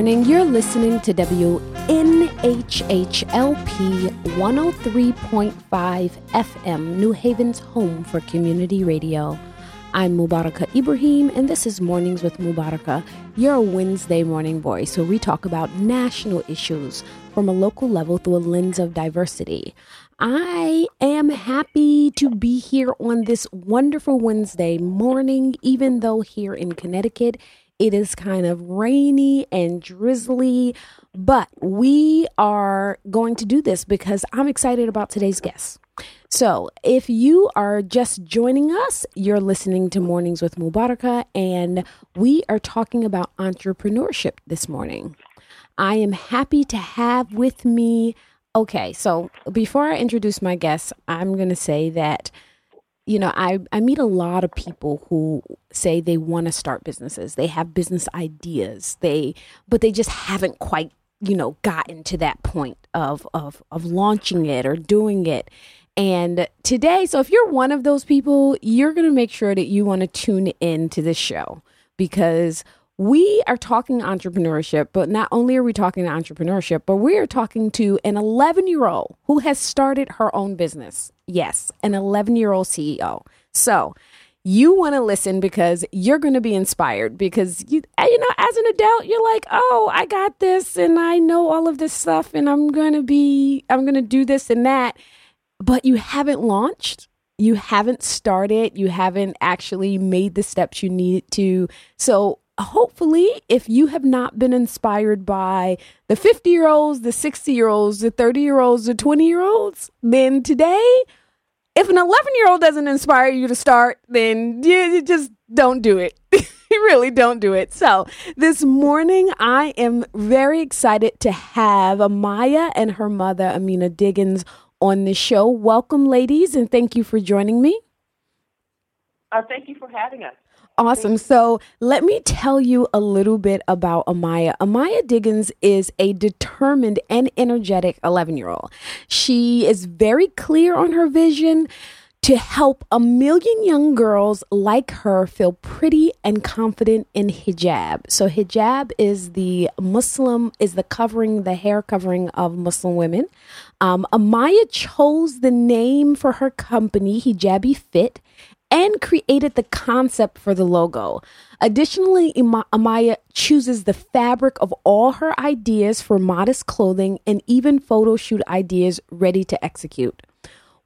morning. You're listening to WNHHLP 103.5 FM, New Haven's home for community radio. I'm Mubaraka Ibrahim, and this is Mornings with Mubaraka, your Wednesday morning voice, where we talk about national issues from a local level through a lens of diversity. I am happy to be here on this wonderful Wednesday morning, even though here in Connecticut it is kind of rainy and drizzly, but we are going to do this because I'm excited about today's guest. So, if you are just joining us, you're listening to Mornings with Mubaraka, and we are talking about entrepreneurship this morning. I am happy to have with me. Okay, so before I introduce my guest, I'm going to say that you know, I, I meet a lot of people who say they want to start businesses. They have business ideas. They but they just haven't quite, you know, gotten to that point of of of launching it or doing it. And today, so if you're one of those people, you're going to make sure that you want to tune in to this show because we are talking entrepreneurship, but not only are we talking entrepreneurship, but we are talking to an 11 year old who has started her own business. Yes, an 11 year old CEO. So you want to listen because you're going to be inspired because you eh, you know as an adult you're like oh i got this and i know all of this stuff and i'm going to be i'm going to do this and that but you haven't launched you haven't started you haven't actually made the steps you need to so hopefully, if you have not been inspired by the 50 year olds, the 60 year olds, the 30 year olds, the 20 year olds, then today, if an 11 year old doesn't inspire you to start, then you just don't do it. you really don't do it. So, this morning, I am very excited to have Amaya and her mother, Amina Diggins, on the show. Welcome, ladies, and thank you for joining me. Uh, thank you for having us. Awesome. So let me tell you a little bit about Amaya. Amaya Diggins is a determined and energetic 11 year old. She is very clear on her vision to help a million young girls like her feel pretty and confident in hijab. So hijab is the Muslim is the covering the hair covering of Muslim women. Um, Amaya chose the name for her company Hijabi Fit and created the concept for the logo. Additionally, Amaya chooses the fabric of all her ideas for modest clothing and even photo shoot ideas ready to execute.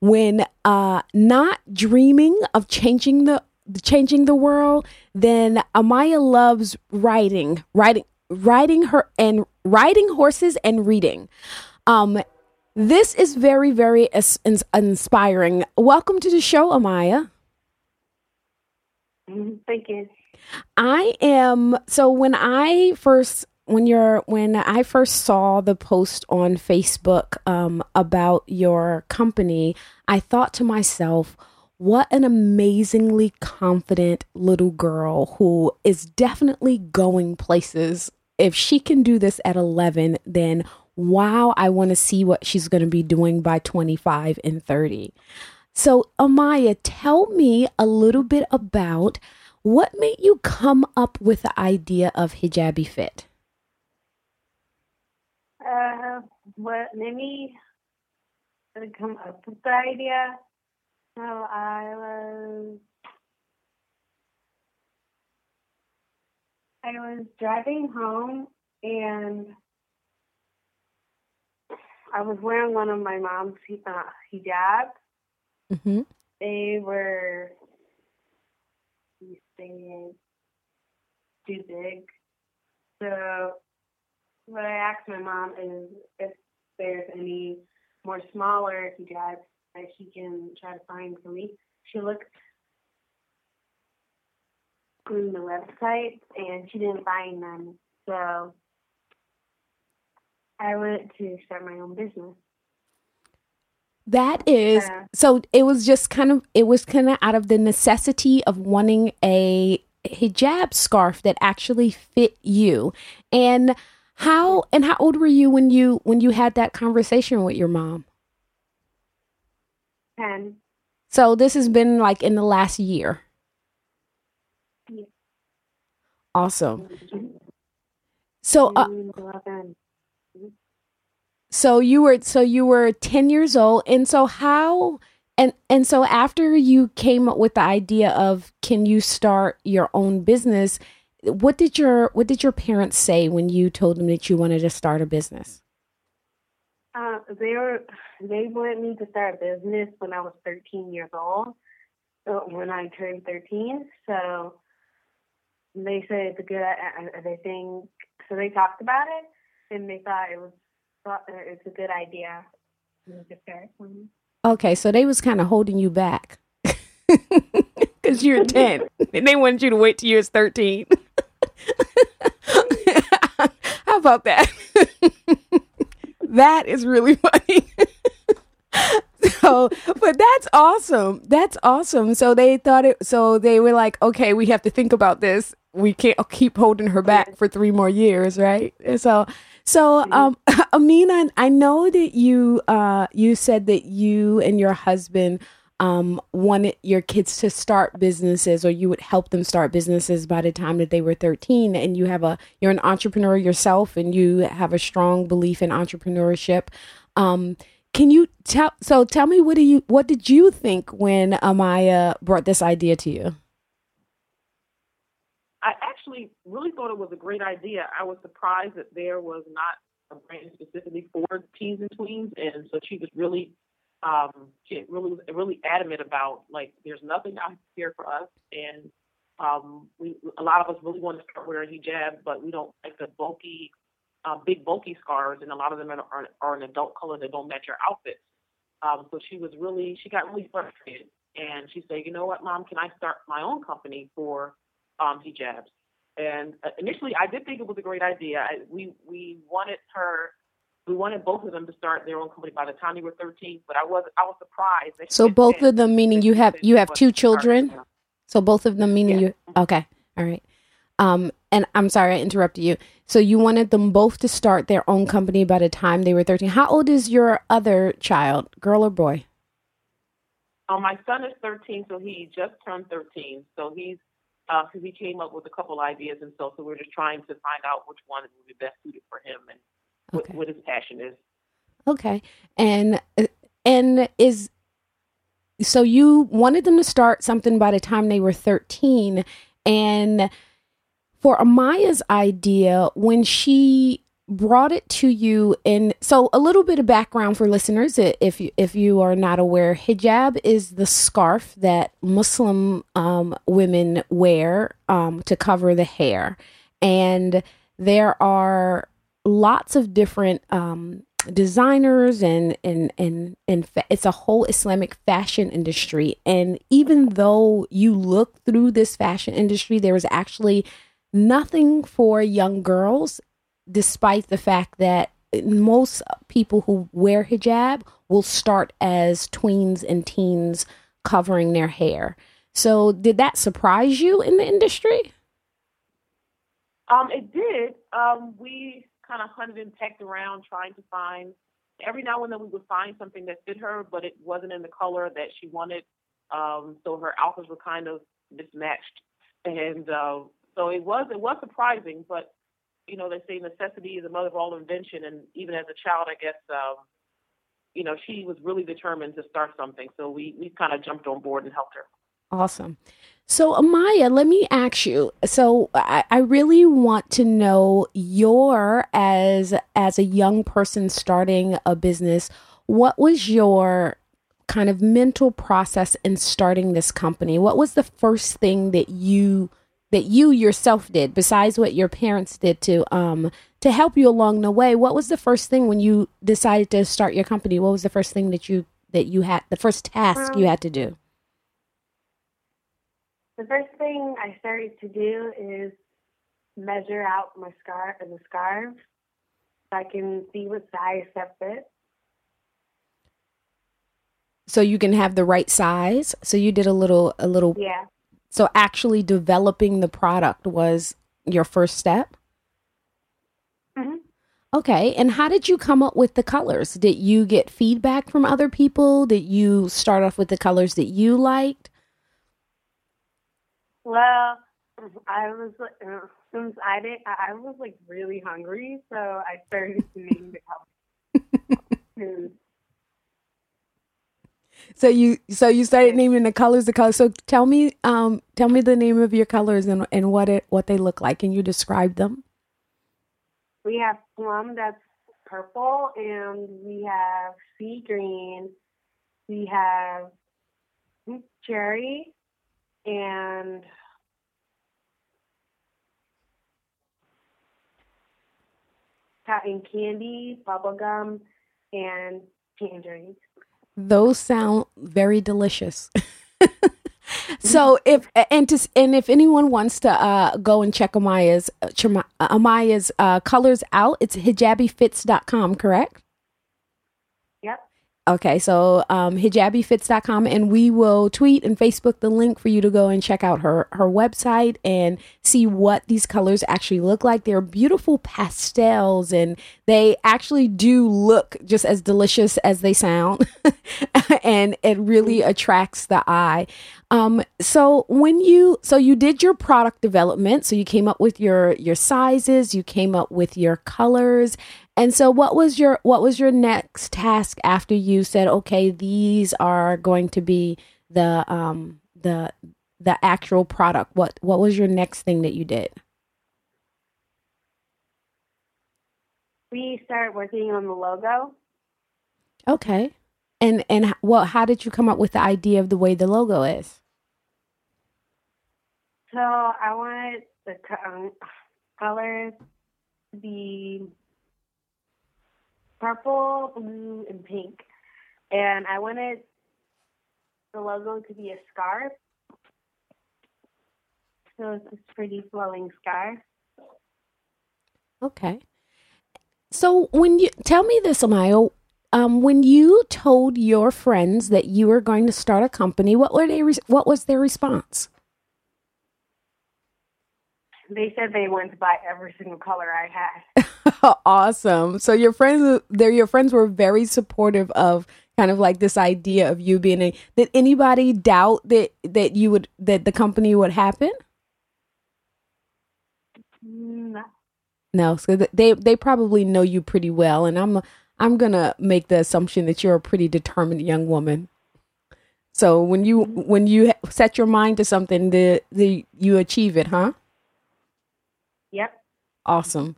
When uh, not dreaming of changing the changing the world, then Amaya loves writing, writing, writing her and riding horses and reading. Um, this is very, very inspiring. Welcome to the show, Amaya. Mm-hmm. Thank you. I am so when I first when you're when I first saw the post on Facebook um, about your company, I thought to myself, what an amazingly confident little girl who is definitely going places. If she can do this at 11, then wow, I want to see what she's going to be doing by 25 and 30. So, Amaya, tell me a little bit about what made you come up with the idea of Hijabi Fit? Uh, what made me come up with the idea? I was I was driving home and I was wearing one of my mom's hijabs Mm-hmm. They were saying too big. So what I asked my mom is if there's any more smaller hijabs that she can try to find for me. She looked on the website and she didn't find them. So I went to start my own business. That is yeah. so it was just kind of it was kind of out of the necessity of wanting a hijab scarf that actually fit you. And how and how old were you when you when you had that conversation with your mom? 10. So this has been like in the last year. Yeah. Awesome. So, uh, so you were so you were 10 years old. And so how and and so after you came up with the idea of can you start your own business what did your what did your parents say when you told them that you wanted to start a business? Uh, they were they wanted me to start a business when i was 13 years old. When i turned 13 so they said it's a good they think so they talked about it and they thought it was it's a good idea Okay, so they was kind of holding you back because you're 10 and they wanted you to wait till you was 13. How about that? that is really funny. So, but that's awesome. That's awesome. So they thought it, so they were like, okay, we have to think about this. We can't keep holding her back for three more years, right? And so so, um, Amina, I know that you uh, you said that you and your husband um, wanted your kids to start businesses, or you would help them start businesses by the time that they were thirteen. And you have a you're an entrepreneur yourself, and you have a strong belief in entrepreneurship. Um, can you tell? So, tell me what do you what did you think when Amaya brought this idea to you? I actually really thought it was a great idea. I was surprised that there was not a brand specifically for teens and tweens, and so she was really, um, she really really adamant about like there's nothing out here for us, and um, we a lot of us really want to start wearing hijab, but we don't like the bulky, uh, big bulky scarves, and a lot of them are, are, are an adult color that don't match your outfits. Um, so she was really, she got really frustrated, and she said, you know what, mom, can I start my own company for um, hijabs. And uh, initially, I did think it was a great idea. I, we we wanted her, we wanted both of them to start their own company by the time they were 13. But I was I was surprised. so both of them, meaning you have you have two children. So both of them, meaning yeah. you. Okay, all right. Um, and I'm sorry I interrupted you. So you wanted them both to start their own company by the time they were 13. How old is your other child, girl or boy? Oh, my son is 13, so he just turned 13. So he's because uh, he came up with a couple ideas and so so we're just trying to find out which one would be best suited for him and okay. what, what his passion is. Okay, and and is so you wanted them to start something by the time they were thirteen, and for Amaya's idea when she brought it to you and so a little bit of background for listeners if you, if you are not aware hijab is the scarf that muslim um, women wear um, to cover the hair. And there are lots of different um, designers and and and and fa- it's a whole islamic fashion industry. And even though you look through this fashion industry there is actually nothing for young girls despite the fact that most people who wear hijab will start as tweens and teens covering their hair. So, did that surprise you in the industry? Um, it did. Um, we kind of hunted and pecked around trying to find. Every now and then we would find something that fit her, but it wasn't in the color that she wanted. Um, so her outfits were kind of mismatched, and uh, so it was it was surprising. But you know, they say necessity is the mother of all invention. And even as a child, I guess, um, you know, she was really determined to start something. So we, we kind of jumped on board and helped her. Awesome. So, Amaya, let me ask you. So, I, I really want to know your as as a young person starting a business. What was your kind of mental process in starting this company? What was the first thing that you that you yourself did besides what your parents did to um to help you along the way what was the first thing when you decided to start your company? What was the first thing that you that you had the first task um, you had to do? The first thing i started to do is measure out my scarf and the scarf so i can see what size that fits. So you can have the right size? So you did a little a little yeah so actually developing the product was your first step? Mm-hmm. Okay. And how did you come up with the colors? Did you get feedback from other people? Did you start off with the colors that you liked? Well, I was since I did, I was like really hungry, so I started naming the colors. So you so you started naming the colors, the colors. So tell me, um, tell me the name of your colors and and what it what they look like. Can you describe them? we have plum that's purple, and we have sea green. We have cherry, and cotton candy, bubblegum, and tangerines. Those sound very delicious. so if and to, and if anyone wants to uh, go and check Amaya's uh, Chama- Amaya's uh, colors out, it's hijabifits.com, correct? Okay, so um, hijabifits.com, and we will tweet and Facebook the link for you to go and check out her her website and see what these colors actually look like. They're beautiful pastels, and they actually do look just as delicious as they sound, and it really attracts the eye. Um, so when you so you did your product development, so you came up with your your sizes, you came up with your colors, and so what was your what was your next task after you said, okay, these are going to be the um the the actual product? What what was your next thing that you did? We started working on the logo. Okay. And and well, how did you come up with the idea of the way the logo is? So I wanted the um, colors to be purple, blue, and pink. And I wanted the logo to be a scarf. So it's this pretty flowing scarf. Okay. So when you tell me this, Amaya, um, when you told your friends that you were going to start a company, what were they? Re- what was their response? They said they wanted to buy every single color I had. awesome. So your friends, there, your friends were very supportive of kind of like this idea of you being a. Did anybody doubt that that you would that the company would happen? No. No, so they they probably know you pretty well, and I'm I'm gonna make the assumption that you're a pretty determined young woman. So when you mm-hmm. when you set your mind to something, the the you achieve it, huh? Yep. Awesome.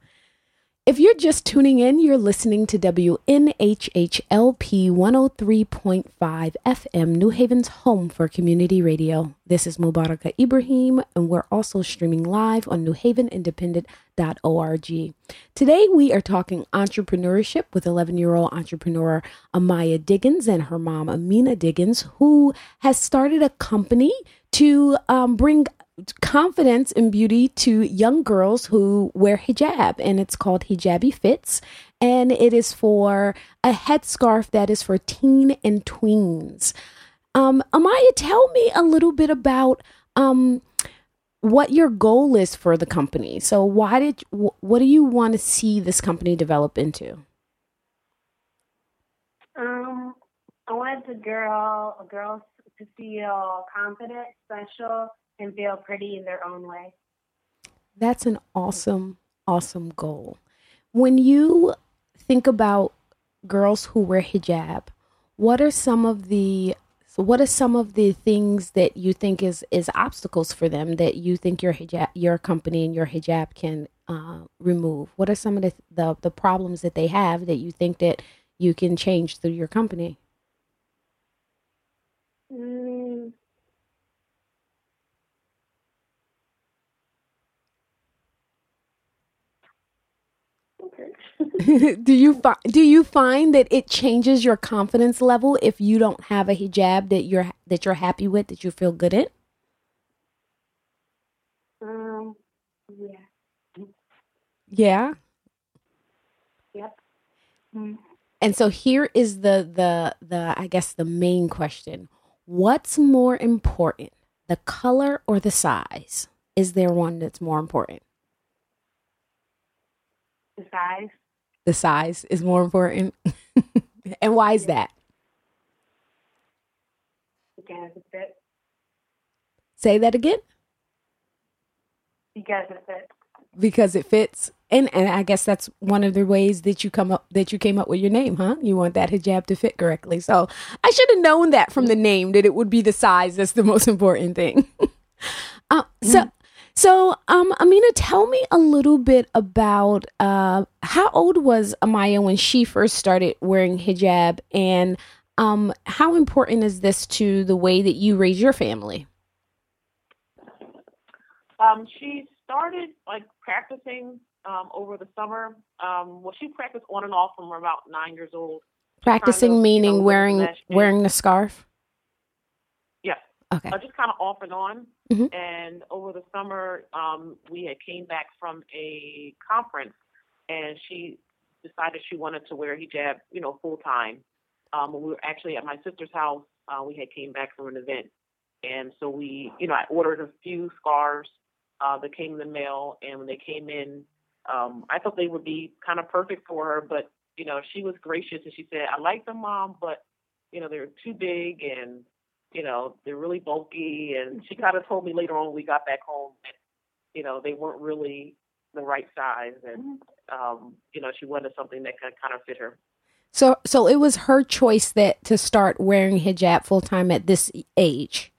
If you're just tuning in, you're listening to WNHHLP 103.5 FM, New Haven's home for community radio. This is Mubaraka Ibrahim, and we're also streaming live on newhavenindependent.org. Today, we are talking entrepreneurship with 11 year old entrepreneur Amaya Diggins and her mom, Amina Diggins, who has started a company to um, bring confidence and beauty to young girls who wear hijab and it's called hijabi fits and it is for a headscarf that is for teen and tweens. Um amaya tell me a little bit about um what your goal is for the company. So why did what do you want to see this company develop into? Um i wanted the girl a girl to feel confident special and feel pretty in their own way. That's an awesome, awesome goal. When you think about girls who wear hijab, what are some of the so what are some of the things that you think is is obstacles for them that you think your hijab your company and your hijab can uh, remove? What are some of the, the the problems that they have that you think that you can change through your company? Mm, do you fi- do you find that it changes your confidence level if you don't have a hijab that you're that you're happy with that you feel good in? Um, yeah. Yeah. Yep. Mm. And so here is the the the I guess the main question. What's more important? The color or the size? Is there one that's more important? The size. The size is more important. and why is that? Because it fits. Say that again. Because it fits. because it fits. And and I guess that's one of the ways that you come up that you came up with your name, huh? You want that hijab to fit correctly. So I should have known that from the name that it would be the size that's the most important thing. uh, so mm-hmm. So um Amina, tell me a little bit about uh how old was Amaya when she first started wearing hijab and um how important is this to the way that you raise your family? Um, she started like practicing um, over the summer. Um, well, she practiced on and off from about nine years old. Practicing meaning wearing wearing the scarf. Okay. Uh, just kind of off and on. Mm-hmm. And over the summer, um, we had came back from a conference, and she decided she wanted to wear hijab, you know, full time. Um, we were actually at my sister's house. Uh, we had came back from an event, and so we, you know, I ordered a few scarves uh, that came in the mail, and when they came in, um, I thought they would be kind of perfect for her, but you know, she was gracious and she said, "I like them, mom, but you know, they're too big and you know, they're really bulky." And she kind of told me later on when we got back home that you know they weren't really the right size, and um, you know, she wanted something that could kind of fit her. So, so it was her choice that to start wearing hijab full time at this age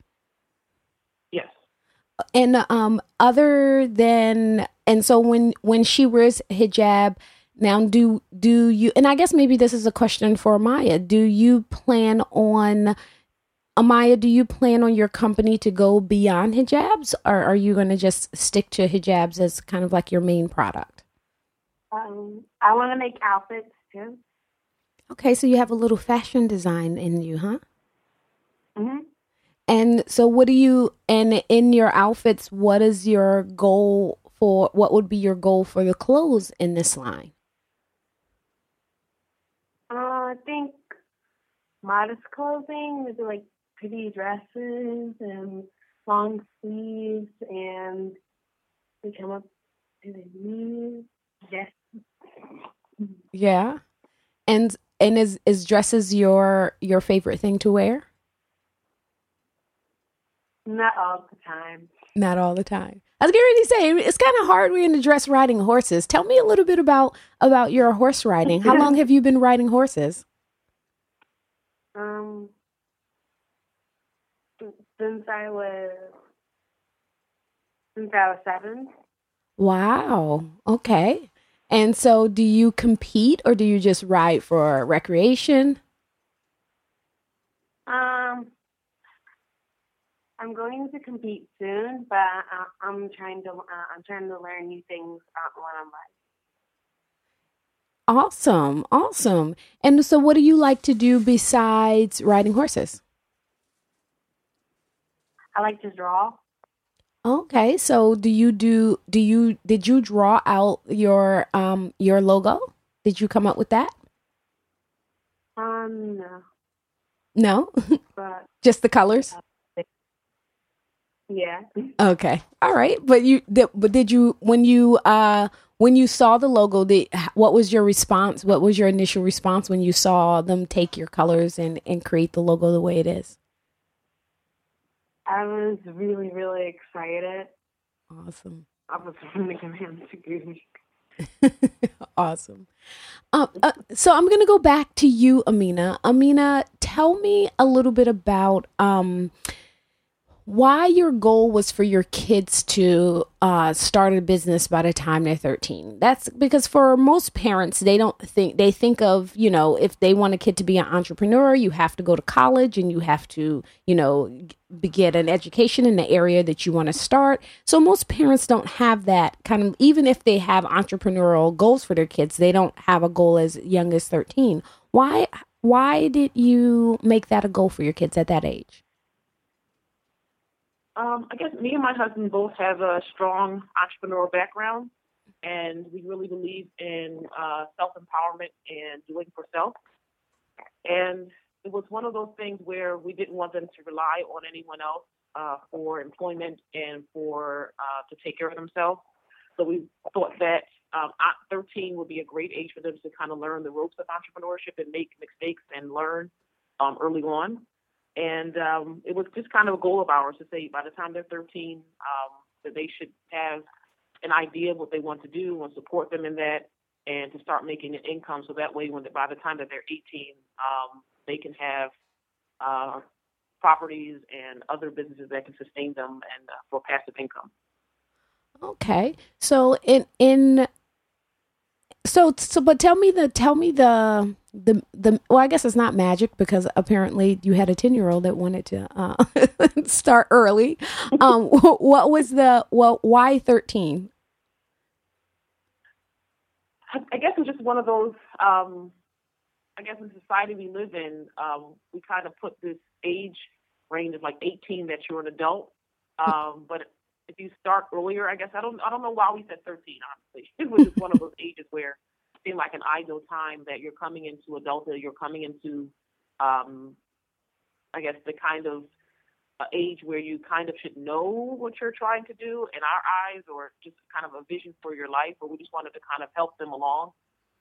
Yes. and um other than and so when when she wears hijab now do do you and i guess maybe this is a question for Maya. do you plan on amaya do you plan on your company to go beyond hijabs or are you going to just stick to hijabs as kind of like your main product? Um i want to make outfits too. Okay so you have a little fashion design in you huh? Mm-hmm. And so, what do you, and in your outfits, what is your goal for, what would be your goal for the clothes in this line? Uh, I think modest clothing, maybe like pretty dresses and long sleeves and we come up to the knees. Yes. Yeah. And and is is dresses your your favorite thing to wear? Not all the time. Not all the time. I was getting ready to say it's kind of hard when to dress riding horses. Tell me a little bit about about your horse riding. How long have you been riding horses? Um, since I was since I was seven. Wow. Okay. And so, do you compete or do you just ride for recreation? Um, I'm going to compete soon, but I, I'm trying to uh, I'm trying to learn new things uh, when I'm riding. Awesome, awesome. And so, what do you like to do besides riding horses? I like to draw. Okay, so do you do do you did you draw out your um your logo? Did you come up with that? Um, no. No, but just the colors. Yeah. Okay. All right. But you did, but did you when you uh when you saw the logo, did, what was your response? What was your initial response when you saw them take your colors and and create the logo the way it is? I was really really excited. Awesome. I was really to awesome. Um, uh, so I'm going to go back to you, Amina. Amina, tell me a little bit about um, why your goal was for your kids to uh, start a business by the time they're 13 that's because for most parents they don't think they think of you know if they want a kid to be an entrepreneur you have to go to college and you have to you know get an education in the area that you want to start. So most parents don't have that kind of even if they have entrepreneurial goals for their kids they don't have a goal as young as 13 why why did you make that a goal for your kids at that age um, I guess me and my husband both have a strong entrepreneurial background, and we really believe in uh, self empowerment and doing for self. And it was one of those things where we didn't want them to rely on anyone else uh, for employment and for uh, to take care of themselves. So we thought that um, 13 would be a great age for them to kind of learn the ropes of entrepreneurship and make mistakes and learn um, early on. And um, it was just kind of a goal of ours to say by the time they're 13, um, that they should have an idea of what they want to do and support them in that, and to start making an income so that way when by the time that they're 18, um, they can have uh, properties and other businesses that can sustain them and uh, for passive income. Okay, so in in so so but tell me the tell me the the the well I guess it's not magic because apparently you had a 10 year old that wanted to uh, start early. Um, what was the well why 13? I guess it's just one of those. Um, I guess in society we live in, um, we kind of put this age range of like 18 that you're an adult. Um, but if you start earlier, I guess I don't I don't know why we said 13. Honestly, it was just one of those ages where it seemed like an ideal time that you're coming into adulthood. You're coming into, um, I guess, the kind of uh, age where you kind of should know what you're trying to do in our eyes, or just kind of a vision for your life. Or we just wanted to kind of help them along.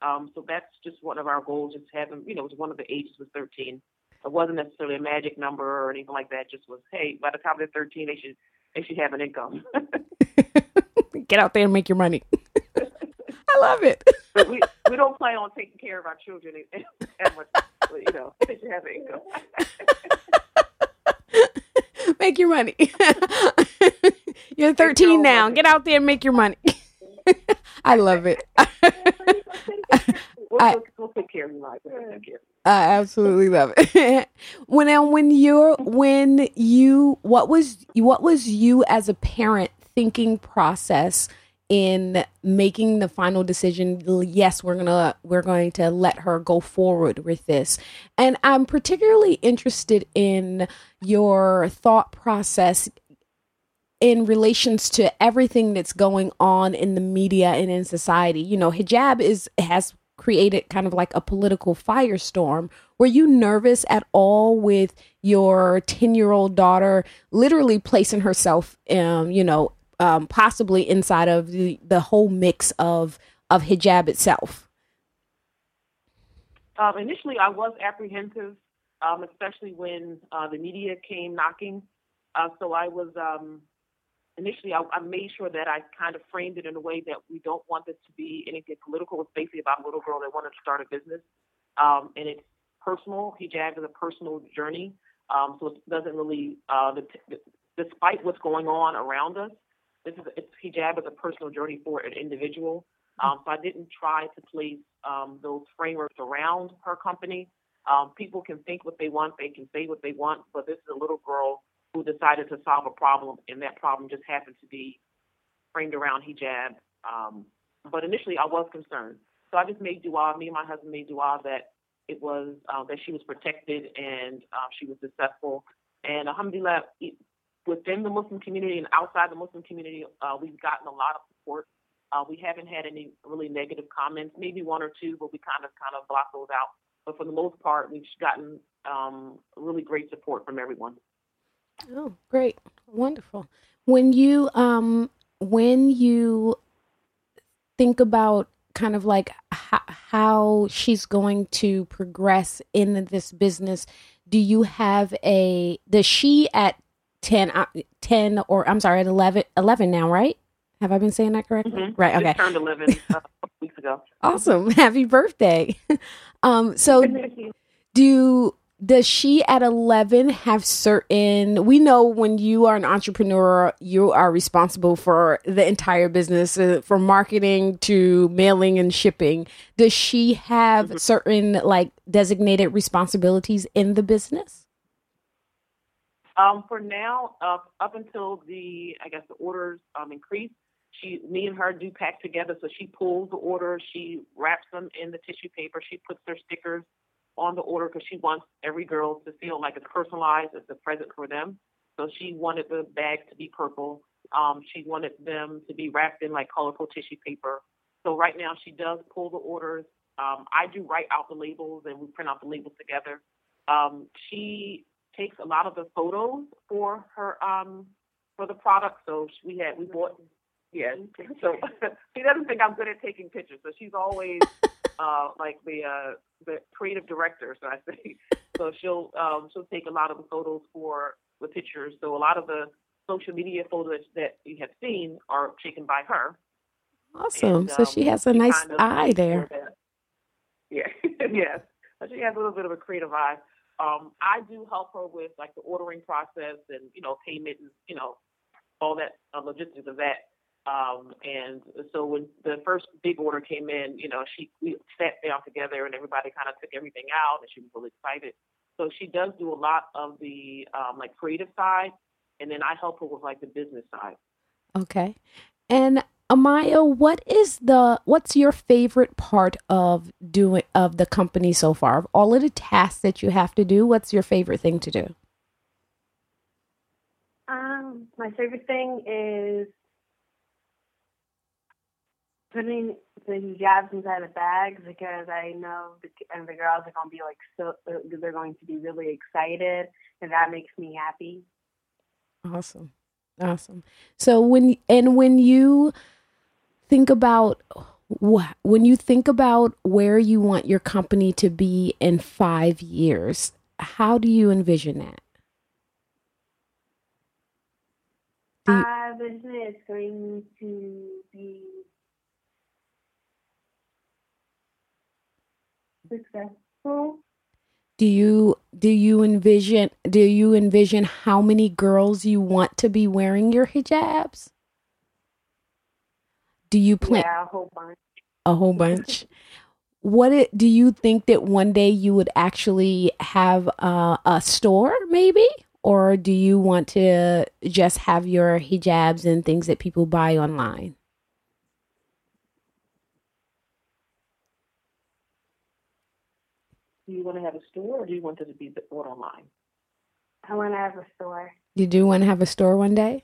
Um, so that's just one of our goals. Just having, you know, it was one of the ages was 13. It wasn't necessarily a magic number or anything like that. It just was, hey, by the time they're 13, they should they should have an income. Get out there and make your money. I love it. but we we don't plan on taking care of our children as much. You know, they should have an income. make your money. You're 13 now. Get out there and make your money. I love it. We'll, I, we'll take care of you, Mike. We'll take care. I absolutely love it. when um, when you're when you what was what was you as a parent thinking process in making the final decision yes we're going to we're going to let her go forward with this and i'm particularly interested in your thought process in relations to everything that's going on in the media and in society you know hijab is has created kind of like a political firestorm. Were you nervous at all with your 10 year old daughter literally placing herself, um, you know, um, possibly inside of the, the whole mix of, of hijab itself? Um, initially, I was apprehensive, um, especially when uh, the media came knocking. Uh, so I was um, initially I, I, made sure that I kind of framed it in a way that we don't want this to be anything political. It's basically about a little girl that wanted to start a business, um, and it's personal. Hijab is a personal journey, um, so it doesn't really, uh, the, the, despite what's going on around us, this is it's hijab is a personal journey for an individual. Um, so I didn't try to place um, those frameworks around her company. Um, people can think what they want, they can say what they want, but this is a little girl who decided to solve a problem, and that problem just happened to be framed around hijab. Um, but initially, I was concerned, so I just made dua. Me and my husband made dua that it was uh, that she was protected and uh, she was successful. And alhamdulillah, within the Muslim community and outside the Muslim community, uh, we've gotten a lot of support. Uh, we haven't had any really negative comments, maybe one or two, but we kind of kind of block those out. But for the most part, we've gotten um, really great support from everyone. Oh, great. Wonderful. When you um when you think about kind of like h- how she's going to progress in this business, do you have a does she at 10 uh, 10 or I'm sorry at 11 11 now, right? Have I been saying that correctly? Mm-hmm. Right. Okay. Just turned 11 uh, weeks ago. Awesome. Happy birthday. um so do does she at 11 have certain we know when you are an entrepreneur you are responsible for the entire business uh, from marketing to mailing and shipping does she have mm-hmm. certain like designated responsibilities in the business um, for now uh, up until the i guess the orders um, increase she me and her do pack together so she pulls the order she wraps them in the tissue paper she puts their stickers on the order because she wants every girl to feel like it's personalized, it's a present for them. So she wanted the bags to be purple. Um, she wanted them to be wrapped in like colorful tissue paper. So right now she does pull the orders. Um, I do write out the labels and we print out the labels together. Um, she takes a lot of the photos for her um, for the product. So we had we bought yeah. So she doesn't think I'm good at taking pictures. So she's always uh, like the uh, the creative director, so I say. So she'll um, she'll take a lot of the photos for the pictures. So a lot of the social media photos that you have seen are taken by her. Awesome. And, so she um, has a nice kind of eye there. Yeah, yes. So She has a little bit of a creative eye. Um, I do help her with like the ordering process and you know payment and you know all that uh, logistics of that. Um, and so when the first big order came in, you know, she we sat down together and everybody kind of took everything out, and she was really excited. So she does do a lot of the um, like creative side, and then I help her with like the business side. Okay. And Amaya, what is the what's your favorite part of doing of the company so far? Of all of the tasks that you have to do, what's your favorite thing to do? Um, my favorite thing is putting the hijabs inside the bags because I know the, and the girls are going to be like so uh, they're going to be really excited and that makes me happy. Awesome. Awesome. So when and when you think about wh- when you think about where you want your company to be in 5 years, how do you envision that? Do you- I envision it's going to be successful. Do you do you envision do you envision how many girls you want to be wearing your hijabs? Do you plan Yeah, a whole bunch. a whole bunch? What it, do you think that one day you would actually have uh, a store, maybe, or do you want to just have your hijabs and things that people buy online? Do you want to have a store, or do you want it to be bought online? I want to have a store. You do want to have a store one day?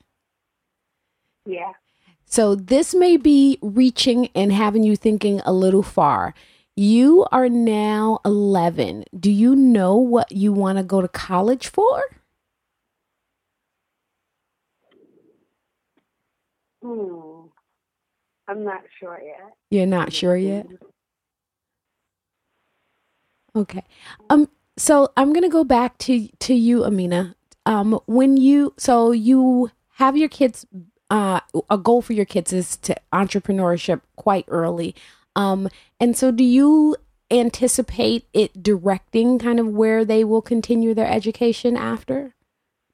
Yeah. So this may be reaching and having you thinking a little far. You are now 11. Do you know what you want to go to college for? Hmm. I'm not sure yet. You're not sure yet? Okay. Um so I'm going to go back to to you Amina. Um when you so you have your kids uh a goal for your kids is to entrepreneurship quite early. Um and so do you anticipate it directing kind of where they will continue their education after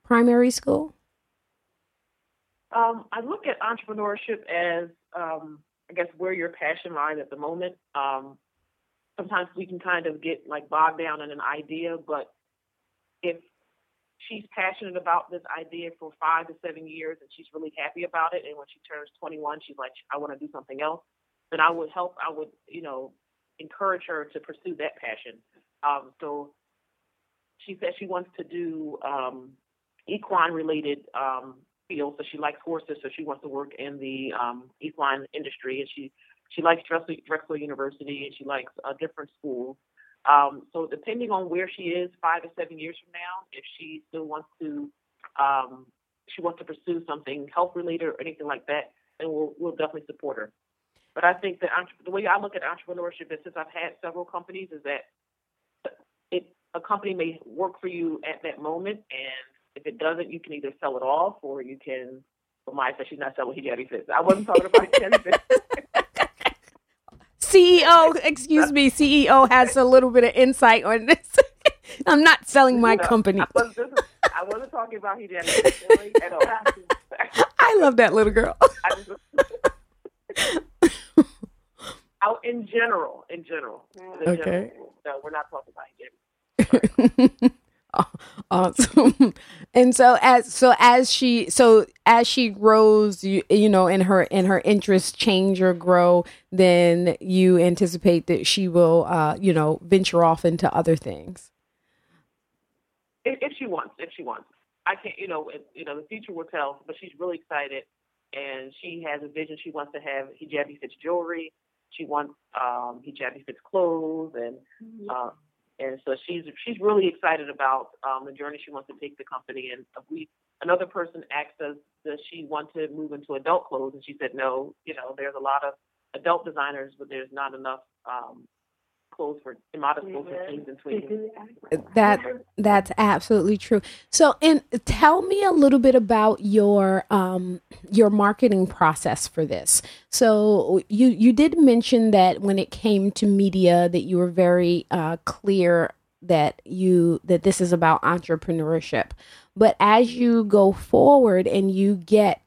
primary school? Um, I look at entrepreneurship as, um, I guess, where your passion lies at the moment. Um, sometimes we can kind of get like bogged down in an idea, but if she's passionate about this idea for five to seven years and she's really happy about it, and when she turns 21, she's like, I want to do something else, then I would help, I would, you know, encourage her to pursue that passion. Um, so she said she wants to do um, equine related um, field. So she likes horses, so she wants to work in the um, equine industry, and she she likes Drexel, University, and she likes uh, different schools. Um, so depending on where she is, five to seven years from now, if she still wants to, um, she wants to pursue something health related or anything like that, then we'll we'll definitely support her. But I think that the way I look at entrepreneurship is since I've had several companies, is that it a company may work for you at that moment, and if it doesn't, you can either sell it off or you can. Well, Maya said she's not selling hijabi fits. I wasn't talking about fits. CEO, excuse me, CEO has a little bit of insight on this. I'm not selling my No, I I wasn't, I talking about hijabi fits really, at all. love that little girl. Out in general, in general. In Okay. General. No, we're not talking about hijabi. awesome. And so as so as she so as she grows, you you know, in her in her interests change or grow, then you anticipate that she will uh, you know, venture off into other things. if, if she wants, if she wants. I can't, you know, it, you know, the future will tell. But she's really excited, and she has a vision. She wants to have hijabi fits jewelry. She wants um, hijabi fits clothes, and uh, and so she's she's really excited about um, the journey she wants to take the company. And we another person asked us does she want to move into adult clothes, and she said no. You know, there's a lot of adult designers, but there's not enough um, clothes for modest clothes for and. That that's absolutely true. So, and tell me a little bit about your um your marketing process for this. So, you you did mention that when it came to media, that you were very uh, clear that you that this is about entrepreneurship. But as you go forward and you get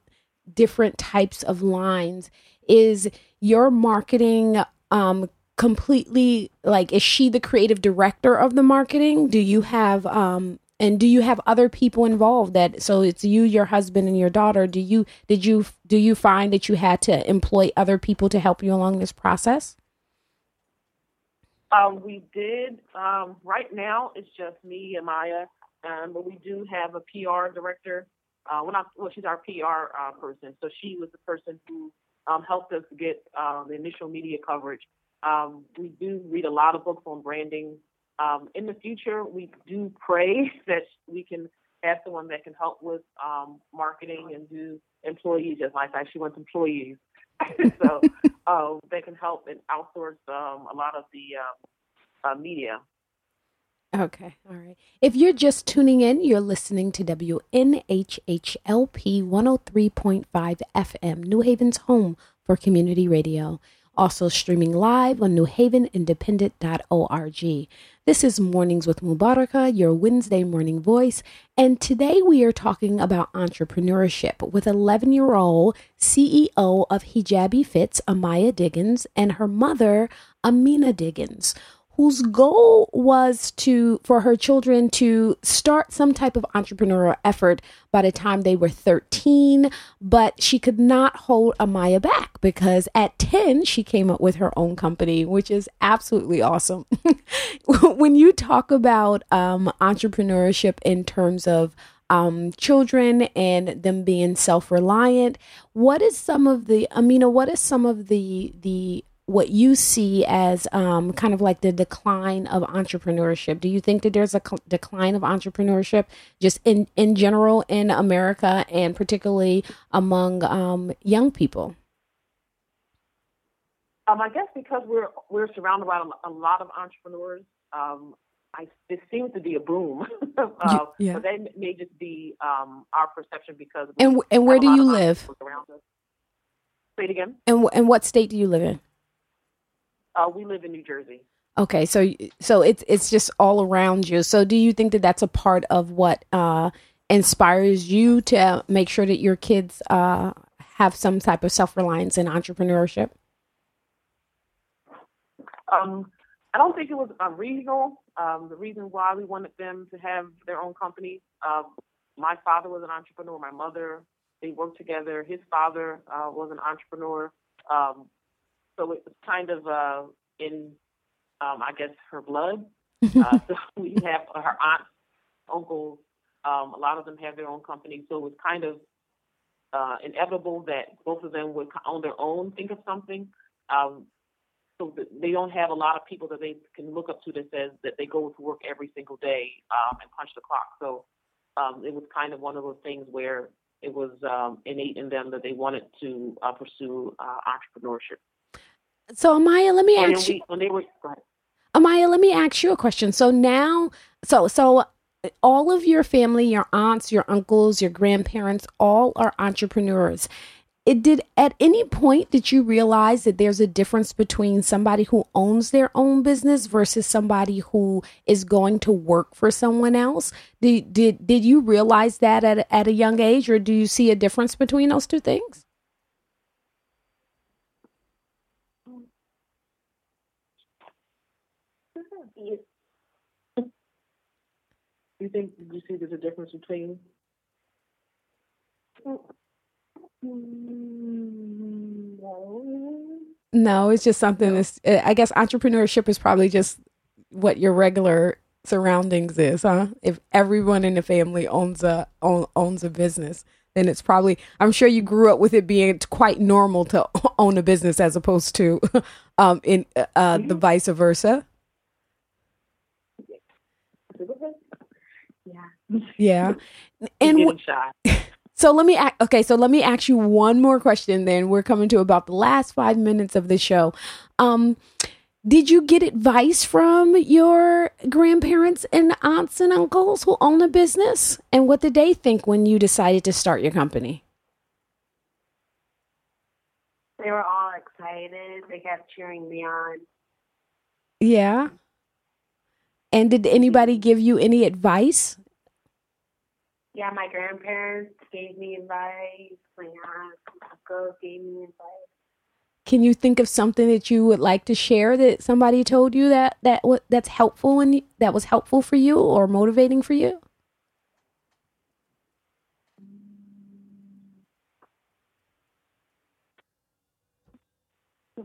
different types of lines, is your marketing um completely like is she the creative director of the marketing? Do you have um and do you have other people involved that so it's you your husband and your daughter? Do you did you do you find that you had to employ other people to help you along this process? Um, we did um, right now it's just me and maya um, but we do have a pr director. Uh, when I, well she's our pr uh, person. So she was the person who um, helped us get uh, the initial media coverage um, we do read a lot of books on branding. Um, in the future, we do pray that we can have someone that can help with um, marketing and do employees, just like I actually want employees. so uh, they can help and outsource um, a lot of the um, uh, media. Okay, all right. If you're just tuning in, you're listening to WNHHLP 103.5 FM, New Haven's home for community radio also streaming live on newhavenindependent.org. This is Mornings with Mubaraka, your Wednesday morning voice, and today we are talking about entrepreneurship with 11 year old CEO of Hijabi Fits, Amaya Diggins, and her mother, Amina Diggins, whose goal was to for her children to start some type of entrepreneurial effort by the time they were 13 but she could not hold amaya back because at 10 she came up with her own company which is absolutely awesome. When you talk about um, entrepreneurship in terms of um, children and them being self-reliant what is some of the amina what is some of the the what you see as um, kind of like the decline of entrepreneurship. Do you think that there's a cl- decline of entrepreneurship just in, in general in America and particularly among um, young people? Um, I guess because we're we're surrounded by a, lot of entrepreneurs, um, I, it seems to be a boom. uh, yeah. But that may just be um, our perception because. And and where do you live? Say it again. And and what state do you live in? Uh, we live in New Jersey. Okay, so so it's it's just all around you. So do you think that that's a part of what uh, inspires you to make sure that your kids uh, have some type of self reliance and entrepreneurship? Um, I don't think it was unreasonable. Um, the reason why we wanted them to have their own company, uh, my father was an entrepreneur. My mother, they worked together. His father uh, was an entrepreneur. Um, so it was kind of uh, in, um, I guess, her blood. uh, so we have her aunts, uncles. Um, a lot of them have their own companies, so it was kind of uh, inevitable that both of them would, on their own, think of something. Um, so they don't have a lot of people that they can look up to that says that they go to work every single day um, and punch the clock. So um, it was kind of one of those things where it was um, innate in them that they wanted to uh, pursue uh, entrepreneurship. So Amaya, let me ask you. They were, Amaya, let me ask you a question. So now, so so uh, all of your family, your aunts, your uncles, your grandparents, all are entrepreneurs. It did at any point did you realize that there's a difference between somebody who owns their own business versus somebody who is going to work for someone else? Did did did you realize that at at a young age, or do you see a difference between those two things? You think you see there's a difference between? No. It's just something that's. I guess entrepreneurship is probably just what your regular surroundings is, huh? If everyone in the family owns a own, owns a business, then it's probably. I'm sure you grew up with it being quite normal to own a business as opposed to, um, in uh, mm-hmm. the vice versa. Yeah. And so let me ask, okay, so let me ask you one more question then. We're coming to about the last 5 minutes of the show. Um Did you get advice from your grandparents and aunts and uncles who own a business? And what did they think when you decided to start your company? They were all excited. They kept cheering me on. Yeah. And did anybody give you any advice? Yeah, my grandparents gave me advice. My aunts uncles gave me advice. Can you think of something that you would like to share that somebody told you that that what that's helpful and that was helpful for you or motivating for you? So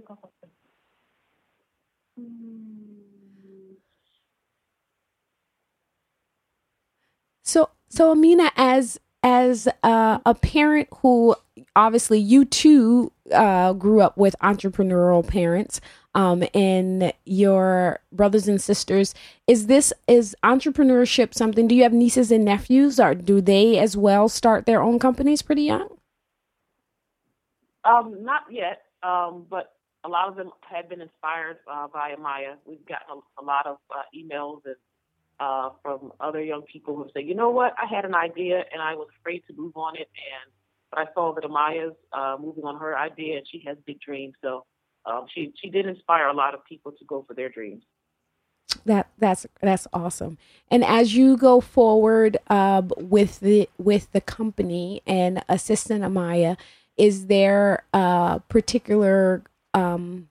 so Amina as as uh, a parent who obviously you too uh, grew up with entrepreneurial parents um, and your brothers and sisters is this is entrepreneurship something do you have nieces and nephews or do they as well start their own companies pretty young? Um, not yet um, but a lot of them have been inspired uh, by amaya. We've gotten a, a lot of uh, emails and uh, from other young people who say, you know what, I had an idea and I was afraid to move on it, and but I saw that Amaya's uh, moving on her idea and she has big dreams. So um, she she did inspire a lot of people to go for their dreams. That that's that's awesome. And as you go forward uh, with the with the company and assistant Amaya, is there a particular um,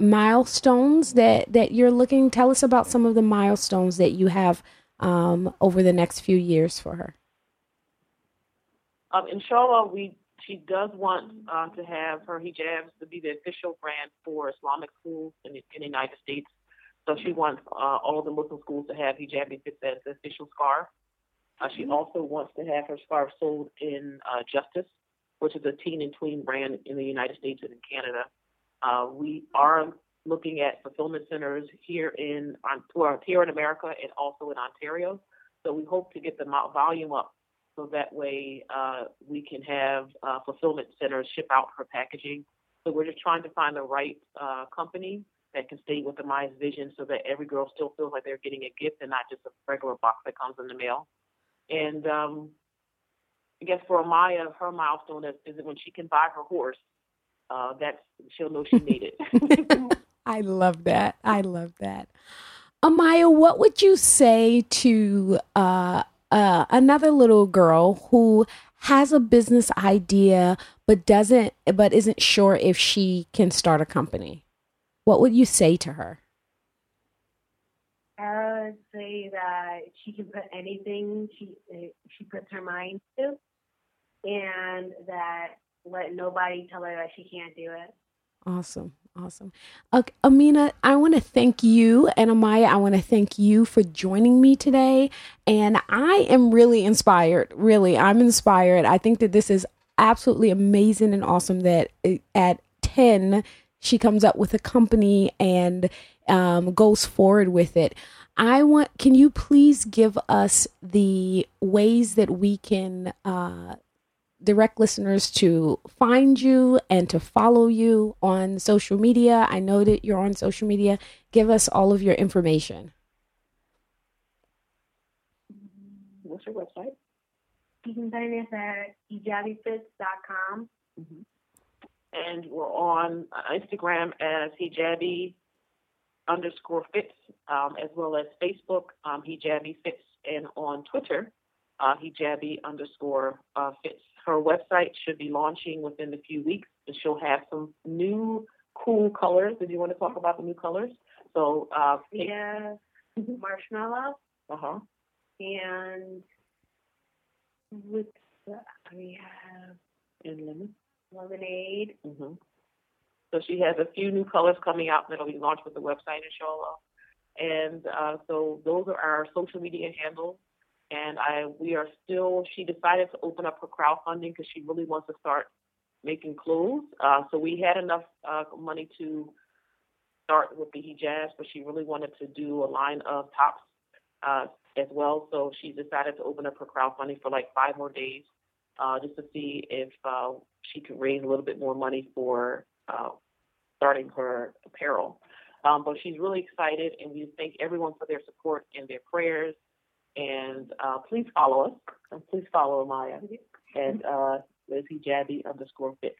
milestones that that you're looking? Tell us about some of the milestones that you have um, over the next few years for her. Um, inshallah, we she does want uh, to have her hijabs to be the official brand for Islamic schools in the, in the United States. So she wants uh, all the Muslim schools to have hijabi fits as the official scarf. Uh, she mm-hmm. also wants to have her scarf sold in uh, Justice, which is a teen and tween brand in the United States and in Canada. Uh, we are looking at fulfillment centers here in here in America and also in Ontario. So we hope to get the volume up so that way uh, we can have uh, fulfillment centers ship out for packaging. So we're just trying to find the right uh, company that can stay with the Amaya's vision so that every girl still feels like they're getting a gift and not just a regular box that comes in the mail. And um, I guess for Amaya, her milestone is, is when she can buy her horse uh, that's she'll know she made it. I love that. I love that. Amaya, what would you say to uh, uh, another little girl who has a business idea but doesn't, but isn't sure if she can start a company? What would you say to her? I would say that she can put anything she she puts her mind to, and that let nobody tell her that she can't do it. Awesome. Awesome. Okay, Amina, I want to thank you and Amaya, I want to thank you for joining me today. And I am really inspired. Really, I'm inspired. I think that this is absolutely amazing and awesome that at 10, she comes up with a company and um, goes forward with it. I want, can you please give us the ways that we can uh, direct listeners to find you and to follow you on social media. I know that you're on social media. Give us all of your information. What's your website? You can find us at hijabifits.com. Mm-hmm. And we're on Instagram as hijabi underscore fits, um, as well as Facebook, um, hijabi fits, and on Twitter, uh, hijabi underscore uh, fits her website should be launching within a few weeks, and she'll have some new cool colors. Did you want to talk about the new colors? So uh, yeah, marshmallow. Uh huh. And with we have and lemon lemonade. Mm-hmm. So she has a few new colors coming out that'll be launched with the website, inshallah. And uh, so those are our social media handles and I we are still. She decided to open up her crowdfunding because she really wants to start making clothes. Uh, so we had enough uh, money to start with the hijabs, but she really wanted to do a line of tops uh, as well. So she decided to open up her crowdfunding for like five more days, uh, just to see if uh, she could raise a little bit more money for uh, starting her apparel. Um, but she's really excited, and we thank everyone for their support and their prayers. And uh, please follow us. And please follow Amaya at uh, hijabi underscore fits.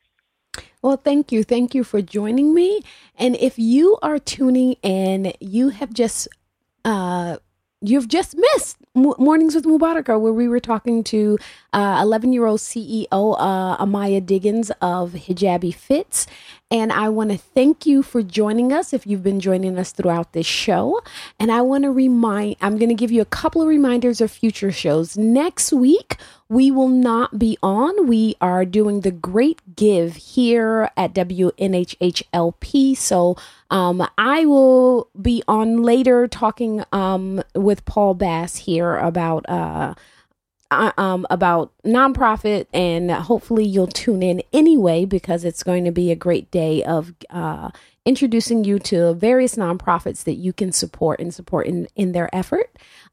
Well, thank you. Thank you for joining me. And if you are tuning in, you have just uh, you've just missed Mornings with Mubaraka, where we were talking to 11 uh, year old CEO uh, Amaya Diggins of Hijabi Fits. And I want to thank you for joining us if you've been joining us throughout this show. And I want to remind, I'm going to give you a couple of reminders of future shows. Next week, we will not be on. We are doing the Great Give here at WNHHLP. So um, I will be on later talking um, with Paul Bass here about. Uh, uh, um, about nonprofit, and hopefully you'll tune in anyway because it's going to be a great day of uh, introducing you to various nonprofits that you can support and support in, in their effort.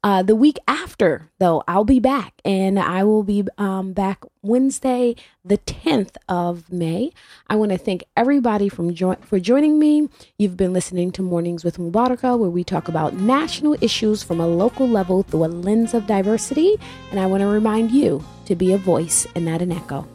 Uh, the week after, though, I'll be back and I will be um, back Wednesday, the 10th of May. I want to thank everybody from jo- for joining me. You've been listening to Mornings with Mubaraka, where we talk about national issues from a local level through a lens of diversity. And I want to remind you to be a voice and not an echo.